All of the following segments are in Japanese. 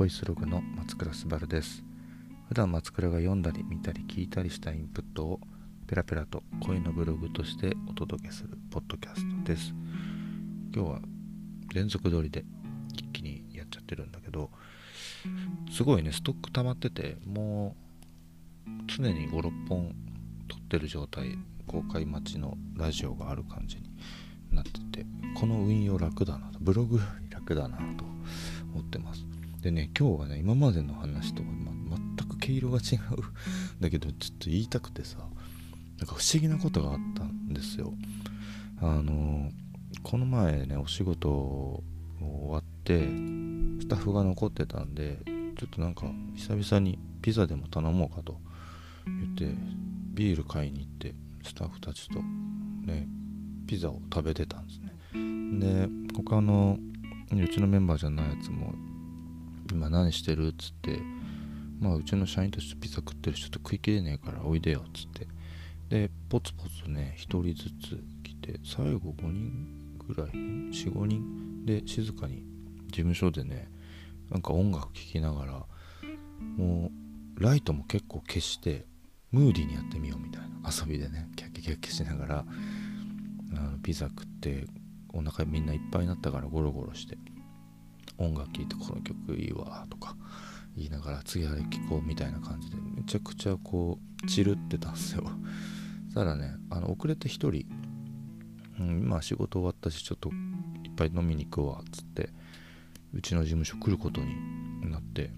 ボイスログの松倉すばるです。普段松倉が読んだり見たり聞いたりしたインプットをペラペラと声のブログとしてお届けするポッドキャストです。今日は連続撮りで一気にやっちゃってるんだけどすごいねストック溜まっててもう常に56本撮ってる状態公開待ちのラジオがある感じになっててこの運用楽だなブログより楽だなと思ってます。でね今日はね今までの話と、ま、全く毛色が違う。だけどちょっと言いたくてさなんか不思議なことがあったんですよ。あのこの前ねお仕事終わってスタッフが残ってたんでちょっとなんか久々にピザでも頼もうかと言ってビール買いに行ってスタッフたちとねピザを食べてたんですね。で他のうちのメンバーじゃないやつも今何してる？っつって。まあうちの社員としてピザ食ってる人と食いきれねえからおいでよ。っつって。でポツポツね1人ずつ来て最後5人ぐらい？45人？で静かに事務所でねなんか音楽聴きながらもうライトも結構消してムーディーにやってみようみたいな。遊びでねキャッキャキャッキャしながらあのピザ食ってお腹みんないっぱいになったからゴロゴロして音楽聴いてこの曲いいわとか言いながら次あれ聴こうみたいな感じでめちゃくちゃこうチルってたんですよ。し たらねあの遅れて1人、うん、今仕事終わったしちょっといっぱい飲みに行くわっつってうちの事務所来ることになって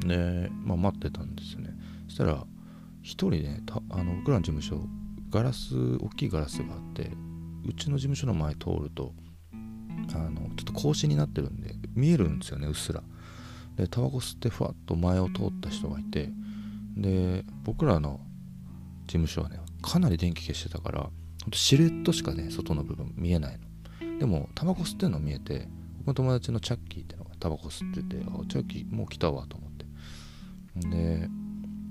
で、まあ、待ってたんですよね。そしたら1人ねあの僕らの事務所ガラス大きいガラスがあってうちの事務所の前通るとあのちょっと格子になってるんで見えるんですよねうっすら。でタバコ吸ってふわっと前を通った人がいてで僕らの事務所はねかなり電気消してたからほんとシルエットしかね外の部分見えないの。でもタバコ吸ってるの見えて僕の友達のチャッキーってのがタバコ吸っててあチャッキーもう来たわと思って。で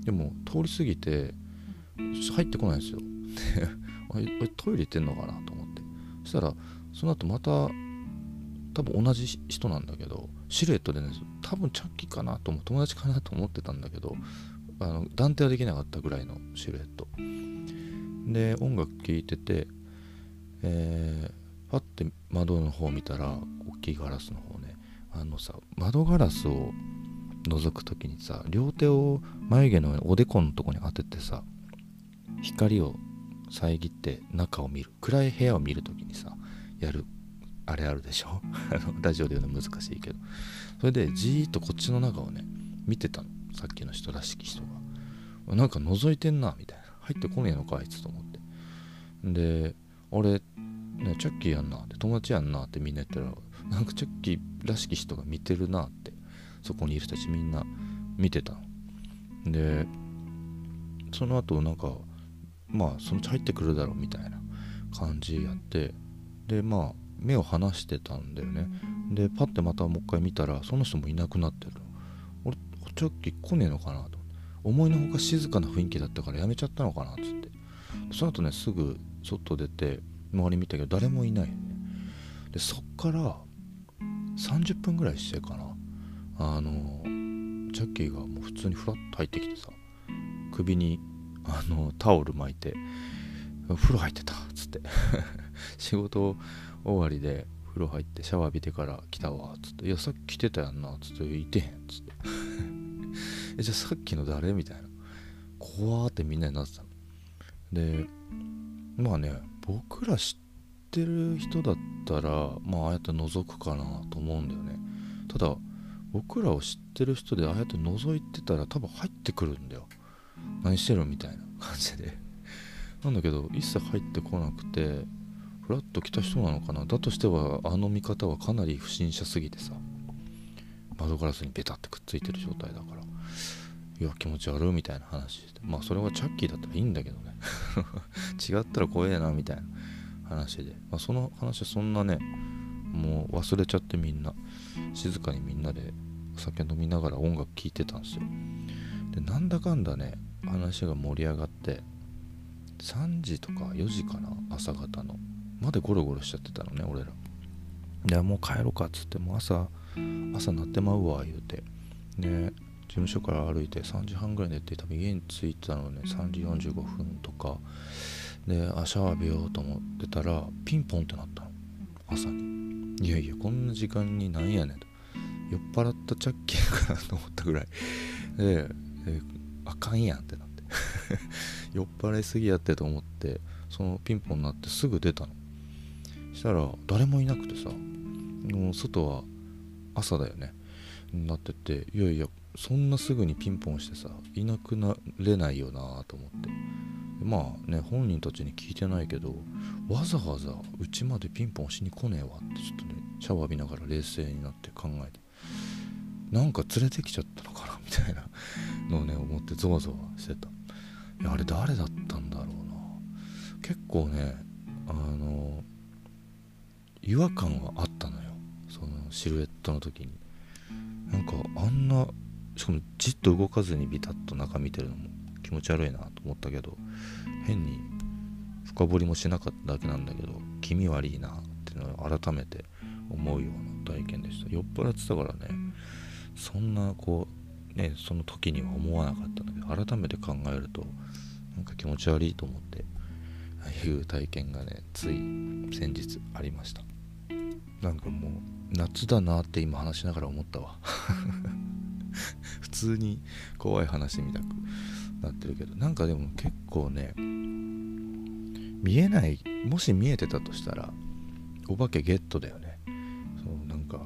でも通り過ぎて入ってこないんですよ。でトイレ行ってんのかなと思って。そしたらその後また多分同じ人なんだけどシルエットでね多分チャッキーかなと思友達かなと思ってたんだけどあの断定はできなかったぐらいのシルエット。で音楽聴いててえー、パッて窓の方見たら大きいガラスの方ねあのさ窓ガラスを覗く時にさ両手を眉毛のおでこのとこに当ててさ光を遮って中を見る暗い部屋を見る時にさやるあれあるでしょ？ラジオで言うの難しいけど。それでじーっとこっちの中をね見てたの。さっきの人らしき人が。なんか覗いてんなみたいな。入ってこねえのかあいつと思って。で俺ねチャッキーやんな。って友達やんな。ってみんな言ったらなんかチャッキーらしき人が見てるなって。そこにいる人たちみんな見てたの。でその後なんかまあそのうち入ってくるだろうみたいな感じやって。でまあ目を離してたんだよね。でパッてまたもう一回見たらその人もいなくなってる俺チャッキー来ねえのかなと。思いのほか静かな雰囲気だったからやめちゃったのかなっつって。その後ねすぐ外出て周り見たけど誰もいないよね。でそっから30分ぐらいしてかな。あのチャッキーがもう普通にフラッと入ってきてさ首にあのタオル巻いて風呂入ってたっつって。仕事終わりで風呂入ってシャワー浴びてから来たわっつって「いやさっき来てたやんな」っつって「いてへん」っつって。えじゃあさっきの誰みたいな。怖ーってみんなになってたでまあね僕ら知ってる人だったらまあああやって覗くかなと思うんだよね。ただ僕らを知ってる人でああやって覗いてたら多分入ってくるんだよ。何してるみたいな感じで。なんだけど一切入ってこなくてフラッと来た人なのかな？だとしてはあの見方はかなり不審者すぎてさ。窓ガラスにベタってくっついてる状態だから。いや気持ち悪いみたいな話して。まあそれはチャッキーだったらいいんだけどね。違ったら怖えなみたいな話で、まあ、その話はそんなねもう忘れちゃってみんな静かにみんなでお酒飲みながら音楽聴いてたんですよ。でなんだかんだね話が盛り上がって3時とか4時かな朝方の。までゴロゴロしちゃってたのね俺ら。でもう帰ろうかっつっても朝朝なってまうわ言うて。で事務所から歩いて3時半ぐらい寝て多分家に着いたのね3時45分とか。であシャワー浴びようと思ってたらピンポンってなったの。朝に。いやいやこんな時間になんやねんと。酔っ払ったチャッキーかなと思ったぐらい。であかんやんってなって。酔っ払いすぎやってと思ってそのピンポンになってすぐ出たの。したら誰もいなくてさもう外は朝だよね。なってていやいやそんなすぐにピンポンしてさいなくなれないよなと思って。まあね本人たちに聞いてないけどわざわざうちまでピンポンしに来ねえわってちょっとねシャワー浴びながら冷静になって考えてなんか連れてきちゃったのかな みたいなのをね思ってゾワゾワしてた。いやあれ誰だったんだろうな。結構ねあの違和感はあったのよ。そのシルエットの時に。なんかあんなしかもじっと動かずにビタッと中見てるのも気持ち悪いなと思ったけど変に深掘りもしなかっただけなんだけど気味悪いなっていうのを改めて思うような体験でした。酔っ払ってたからねそんなこうねその時には思わなかったんだけど改めて考えるとなんか気持ち悪いと思ってああいう体験がねつい先日ありました。なんかもう夏だなって今話しながら思ったわ。普通に怖い話みたくなってるけど。なんかでも結構ね見えないもし見えてたとしたらお化けゲットだよね。そうなんか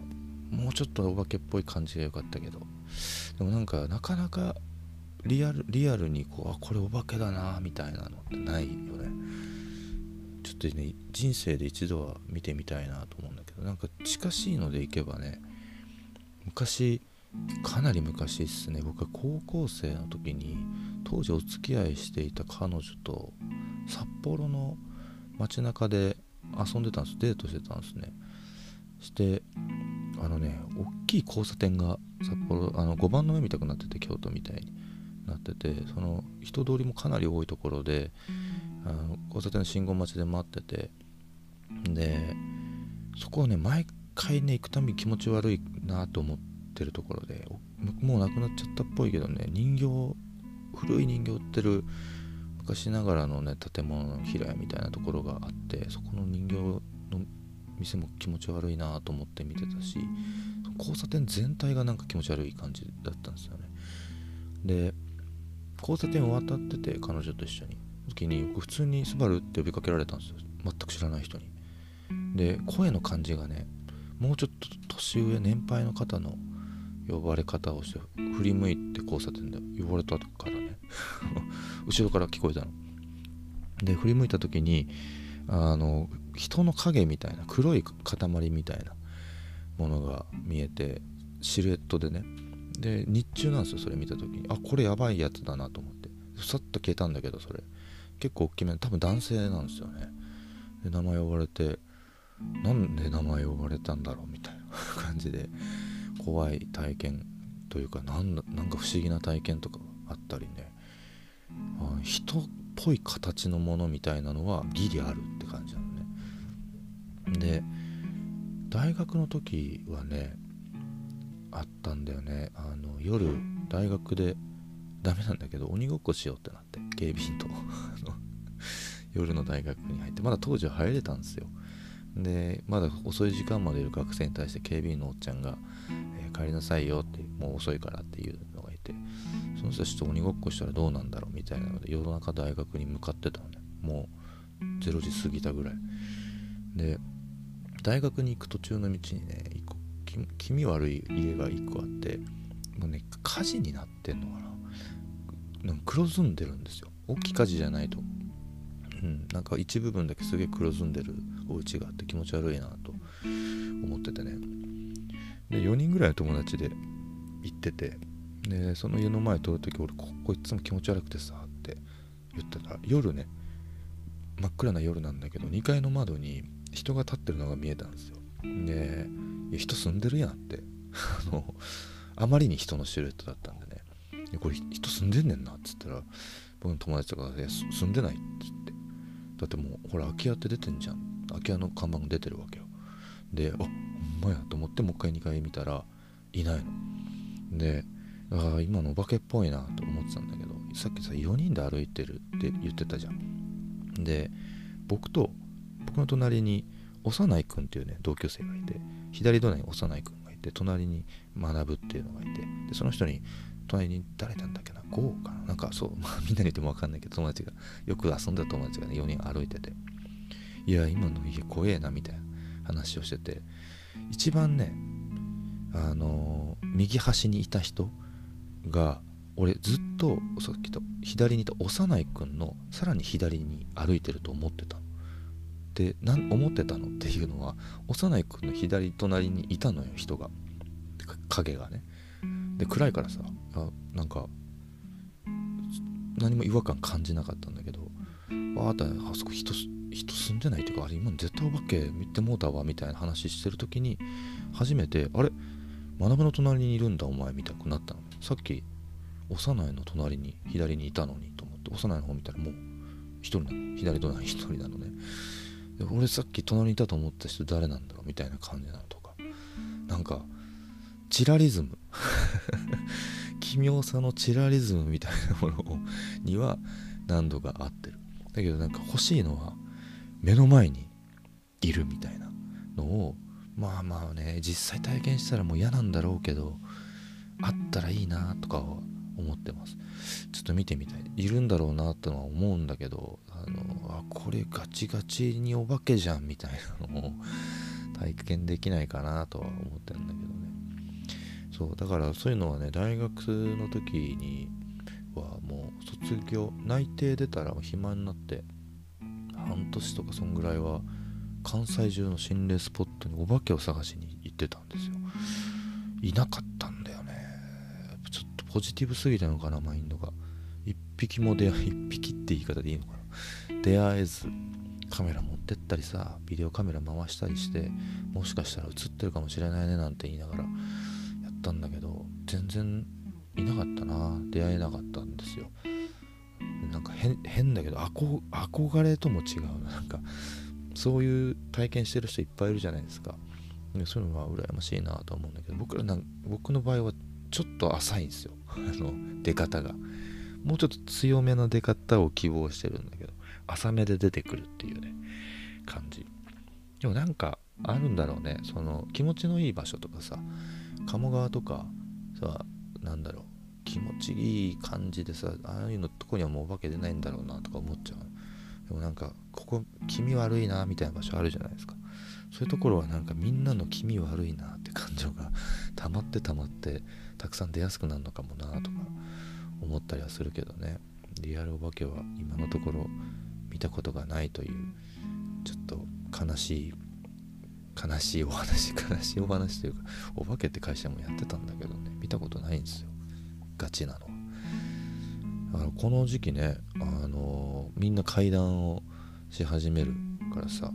もうちょっとお化けっぽい感じが良かったけど。でもなんかなかなかリアルリアルにこうあこれお化けだなみたいなのってないよね。ちょっとね人生で一度は見てみたいなと思うんだなんか近しいのでいけばね昔かなり昔っすね。僕は高校生の時に当時お付き合いしていた彼女と札幌の街中で遊んでたんです。デートしてたんですね。してあのね大きい交差点が札幌あの5番の目みたくなってて京都みたいに。なっててその人通りもかなり多いところであの交差点の信号待ちで待ってて。でそこをね毎回ね行くたび気持ち悪いなと思ってるところでもうなくなっちゃったっぽいけどね人形古い人形売ってる昔ながらのね建物の平屋みたいなところがあってそこの人形の店も気持ち悪いなと思って見てたし交差点全体がなんか気持ち悪い感じだったんですよね。で交差点を渡ってて彼女と一緒に。時に普通に「スバルって呼びかけられたんですよ。全く知らない人に。で声の感じがねもうちょっと年上年配の方の呼ばれ方をして振り向いて交差点で呼ばれたからね。後ろから聞こえたの。で振り向いた時にあの人の影みたいな黒い塊みたいなものが見えてシルエットでね。で日中なんですよそれ見た時に。あこれやばいやつだなと思って。さっと消えたんだけどそれ。結構大きめ多分男性なんですよね。で名前呼ばれてなんで名前呼ばれたんだろうみたいな感じで怖い体験というかなんなんか不思議な体験とかあったりね。あ人っぽい形のものみたいなのはギリあるって感じなのね。で大学の時はねあったんだよね。あの夜大学でダメなんだけど鬼ごっこしようってなって警備員と。夜の大学に入ってまだ当時は入れたんですよ。でまだ遅い時間までいる学生に対して警備員のおっちゃんが、えー、帰りなさいよってもう遅いからっていうのがいてその人たちと鬼ごっこしたらどうなんだろうみたいなので夜中大学に向かってたのね。もう0時過ぎたぐらい。で大学に行く途中の道にね一個気味悪い家が1個あってもうね火事になってんのかな。なんか黒ずんでるんですよ。大きい火事じゃないと。うん、なんか一部分だけすげえ黒ずんでるお家があって気持ち悪いなと思っててね。で4人ぐらいの友達で行っててでその家の前通るとき俺ここいつも気持ち悪くてさって言ってた。ら夜ね真っ暗な夜なんだけど2階の窓に人が立ってるのが見えたんですよ。で人住んでるやんって。あのあまりに人のシルエットだったんでね。これ人住んでんねんなっつったら僕の友達とかが「住んでない」っつって。だってもうほら空き家って出てんじゃん。空き家の看板が出てるわけよ。であほんまや。と思ってもう一回2回見たらいないの。でああ今のお化けっぽいなと思ってたんだけどさっきさ4人で歩いてるって言ってたじゃん。で僕と僕の隣に幼い君っていうね同級生がいて左隣に幼い君がいて隣に学ぶっていうのがいてでその人に隣に誰なんだっけなゴーかなかそう、まあ、みんなに言っても分かんないけど友達がよく遊んだ友達がね4人歩いてていや今の家怖えなみたいな話をしてて一番ねあのー、右端にいた人が俺ずっとさっきと左にいた幼い君のさらに左に歩いてると思ってた。でなん思ってたのっていうのは幼い君の左隣にいたのよ人が影がねで暗いからさあなんか何も違和感感じなかったんだけどわーってあそこ人人住んでないっていうかあれ今絶対お化け見てもうたわみたいな話してる時に初めてあれ学の隣にいるんだお前みたくなったの。さっき幼いの隣に左にいたのにと思って幼いの方見たらもう一人なの左隣一人なのね。で俺さっき隣にいたと思った人誰なんだろうみたいな感じなのとか。なんかチラリズム。奇妙さのチラリズムみたいなものには何度か合ってる。だけどなんか欲しいのは目の前にいるみたいなのをまあまあね実際体験したらもう嫌なんだろうけどあったらいいなとかは思ってます。ちょっと見てみたい。いるんだろうなとは思うんだけどあのあこれガチガチにお化けじゃんみたいなのを体験できないかなとは思ってるんだけどね。そうだからそういうのはね大学の時にはもう卒業内定出たら暇になって半年とかそんぐらいは関西中の心霊スポットにお化けを探しに行ってたんですよ。いなかったんだよね。ちょっとポジティブすぎたのかなマインドが。一匹も出会い一匹って言い方でいいのかな。出会えずカメラ持ってったりさビデオカメラ回したりしてもしかしたら映ってるかもしれないねなんて言いながらったんだけど全然いなかったな。出会えなかったんですよ。なんか変だけど憧れとも違うな。んかそういう体験してる人いっぱいいるじゃないですか。でそういうのは羨ましいなと思うんだけど僕らな僕の場合はちょっと浅いんですよ。あの出方が。もうちょっと強めの出方を希望してるんだけど浅めで出てくるっていうね感じ。でもなんかあるんだろうね。その気持ちのいい場所とかさ鴨川とかさなんだろう気持ちいい感じでさああいうのとこにはもうお化け出ないんだろうなとか思っちゃう。でもなんかここ気味悪いなみたいな場所あるじゃないですか。そういうところはなんかみんなの気味悪いなって感情が溜まって溜まってたくさん出やすくなるのかもなとか思ったりはするけどね。リアルお化けは今のところ見たことがないというちょっと悲しい悲しいお話悲しいお話というかお化けって会社もやってたんだけどね見たことないんですよ。ガチなのあのこの時期ねあのみんな階段をし始めるからさ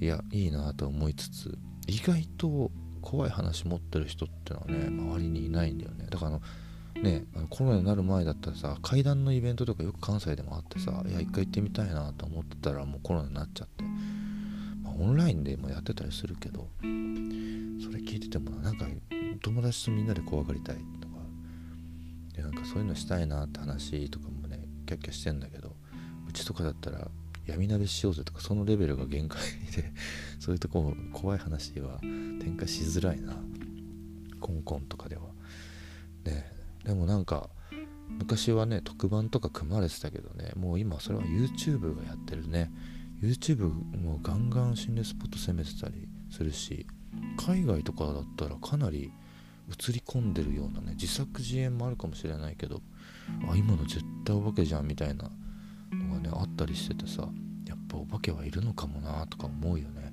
いやいいなと思いつつ意外と怖い話持ってる人ってのはね周りにいないんだよね。だからあのねあのコロナになる前だったらさ階段のイベントとかよく関西でもあってさいや一回行ってみたいなと思ってたらもうコロナになっちゃって、オンラインでもやってたりするけどそれ聞いててもなんか友達とみんなで怖がりたいとかでなんかそういうのしたいなって話とかもねキャッキャしてんだけどうちとかだったら闇鍋しようぜとかそのレベルが限界で そういうとこ怖い話は展開しづらいな。コンコンとかでは。ねでもなんか昔はね特番とか組まれてたけどねもう今それは YouTube がやってるね。YouTube もガンガン心霊スポット攻めてたりするし海外とかだったらかなり映り込んでるようなね自作自演もあるかもしれないけどあ今の絶対お化けじゃんみたいなのがねあったりしててさやっぱお化けはいるのかもなとか思うよね。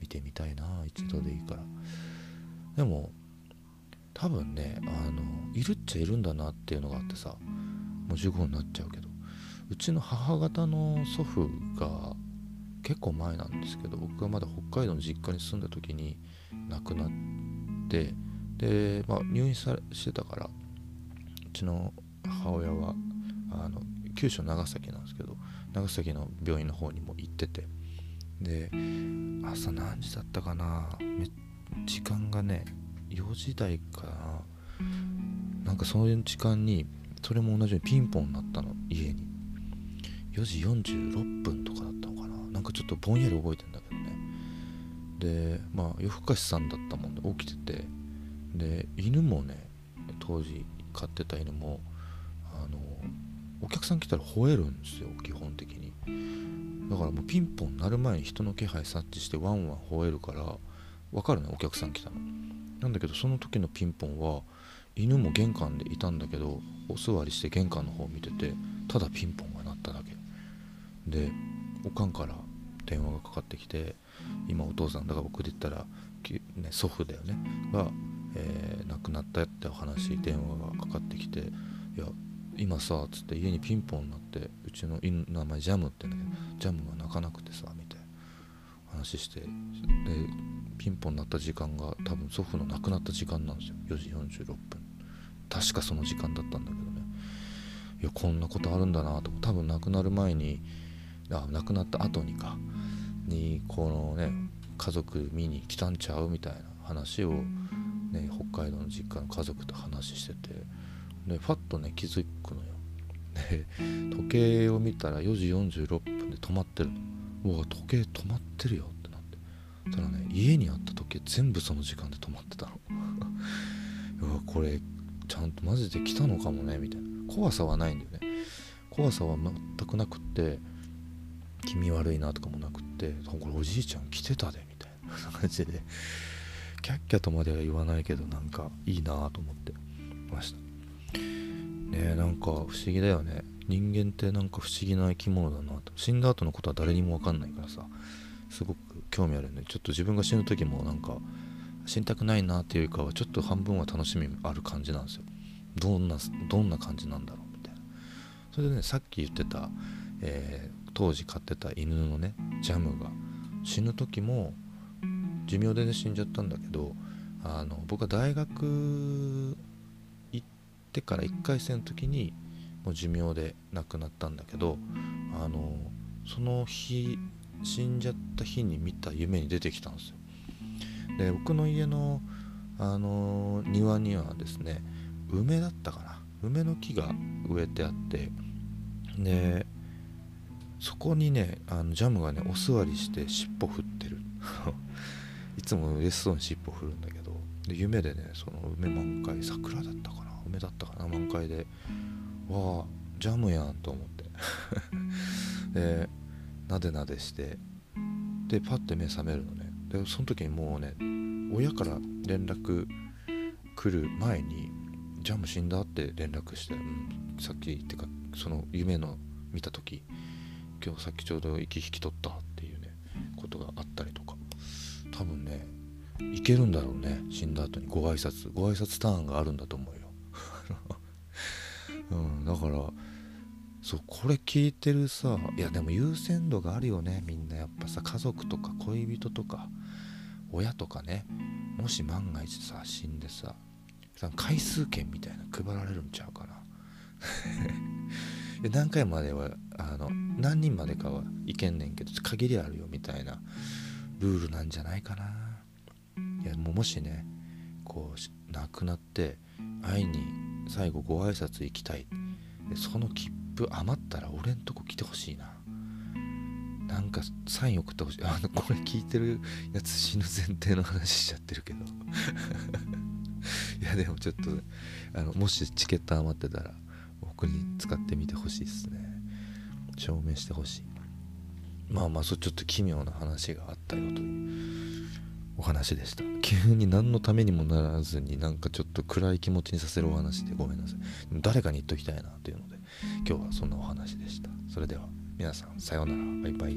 見てみたいな一度でいいから。でも多分ねあのいるっちゃいるんだなっていうのがあってさもう15になっちゃうけど。うちの母方の祖父が結構前なんですけど僕がまだ北海道の実家に住んだ時に亡くなってで、まあ、入院さしてたからうちの母親はあの九州長崎なんですけど長崎の病院の方にも行っててで朝何時だったかな時間がね4時台かな。なんかそういう時間にそれも同じようにピンポンになったの家に。4時46分とかだったのかな？なんかちょっとぼんやり覚えてんだけどね。でまあ夜更かしさんだったもんで起きてて。で犬もね当時飼ってた犬もあのお客さん来たら吠えるんですよ基本的に。だからもうピンポン鳴る前に人の気配察知してワンワン吠えるから分かるねお客さん来たの。なんだけどその時のピンポンは犬も玄関でいたんだけどお座りして玄関の方を見ててただピンポンが鳴っただけ。でおかんから電話がかかってきて今お父さんだから僕で言ったら、ね、祖父だよねが、えー、亡くなったってお話電話がかかってきて「いや今さ」っつって家にピンポンになってうちの名前ジャムって言うんだけどジャムが泣かなくてさみたいな話してでピンポン鳴った時間が多分祖父の亡くなった時間なんですよ。4時46分。確かその時間だったんだけどね。いやこんなことあるんだなと多分亡くなる前にあ亡くなった後にか。にこのね家族見に来たんちゃうみたいな話を、ね、北海道の実家の家族と話してて。でファッとね気づくのよ。で時計を見たら4時46分で止まってるの。うわ時計止まってるよってなって。ただね家にあった時計全部その時間で止まってたの。うわこれちゃんとマジで来たのかもねみたいな。怖さはないんだよね。怖さは全くなくって気味悪いなとかもなくってこれおじいちゃん来てたでみたいな感じでキャッキャとまでは言わないけどなんかいいなと思ってました。ねえなんか不思議だよね。人間ってなんか不思議な生き物だなと。死んだ後のことは誰にも分かんないからさすごく興味あるね。ちょっと自分が死ぬ時もなんか死にたくないなっていうかはちょっと半分は楽しみある感じなんですよ。どんなどんな感じなんだろうみたいな。それでねさっき言ってた、えー、当時飼ってた犬のねジャムが。死ぬ時も寿命で、ね、死んじゃったんだけどあの僕は大学行ってから1回生の時にもう寿命で亡くなったんだけどあのその日死んじゃった日に見た夢に出てきたんですよ。で僕の家の、あの庭にはですね梅だったかな。梅の木が植えてあってでそこにねあのジャムがねお座りして尻尾振ってる。いつも嬉しそうに尻尾振るんだけどで夢でねその梅満開桜だったかな。梅だったかな。満開でわあジャムやんと思って。でなでなでしてでパッて目覚めるのね。でその時にもうね親から連絡来る前にジャム死んだって連絡して、うん、さっきってかその夢の見た時今日さっきちょうど息引き取ったっていうねことがあったりとか。多分ねいけるんだろうね死んだ後に。ご挨拶。ご挨拶ターンがあるんだと思うよ、うん、だからそうこれ聞いてるさいやでも優先度があるよねみんな。やっぱさ家族とか恋人とか親とかね。もし万が一さ死んでさ回数券みたいな配られるんちゃうかな。で何回まではあの何人までかはいけんねんけど限りあるよみたいなルールなんじゃないかな。いやもうもしねこう亡くなって会いに最後ご挨拶行きたい。でその切符余ったら俺んとこ来てほしいな。なんかサイン送ってほしい。あのこれ聞いてるやつ死ぬ前提の話しちゃってるけど。いやでもちょっとあのもしチケット余ってたら僕に使ってみてほしいですね。証明してほしい。まあまあそうちょっと奇妙な話があったよというお話でした。急に何のためにもならずになんかちょっと暗い気持ちにさせるお話でごめんなさい。誰かに言っときたいなというので今日はそんなお話でした。それでは皆さんさようなら。バイバイ。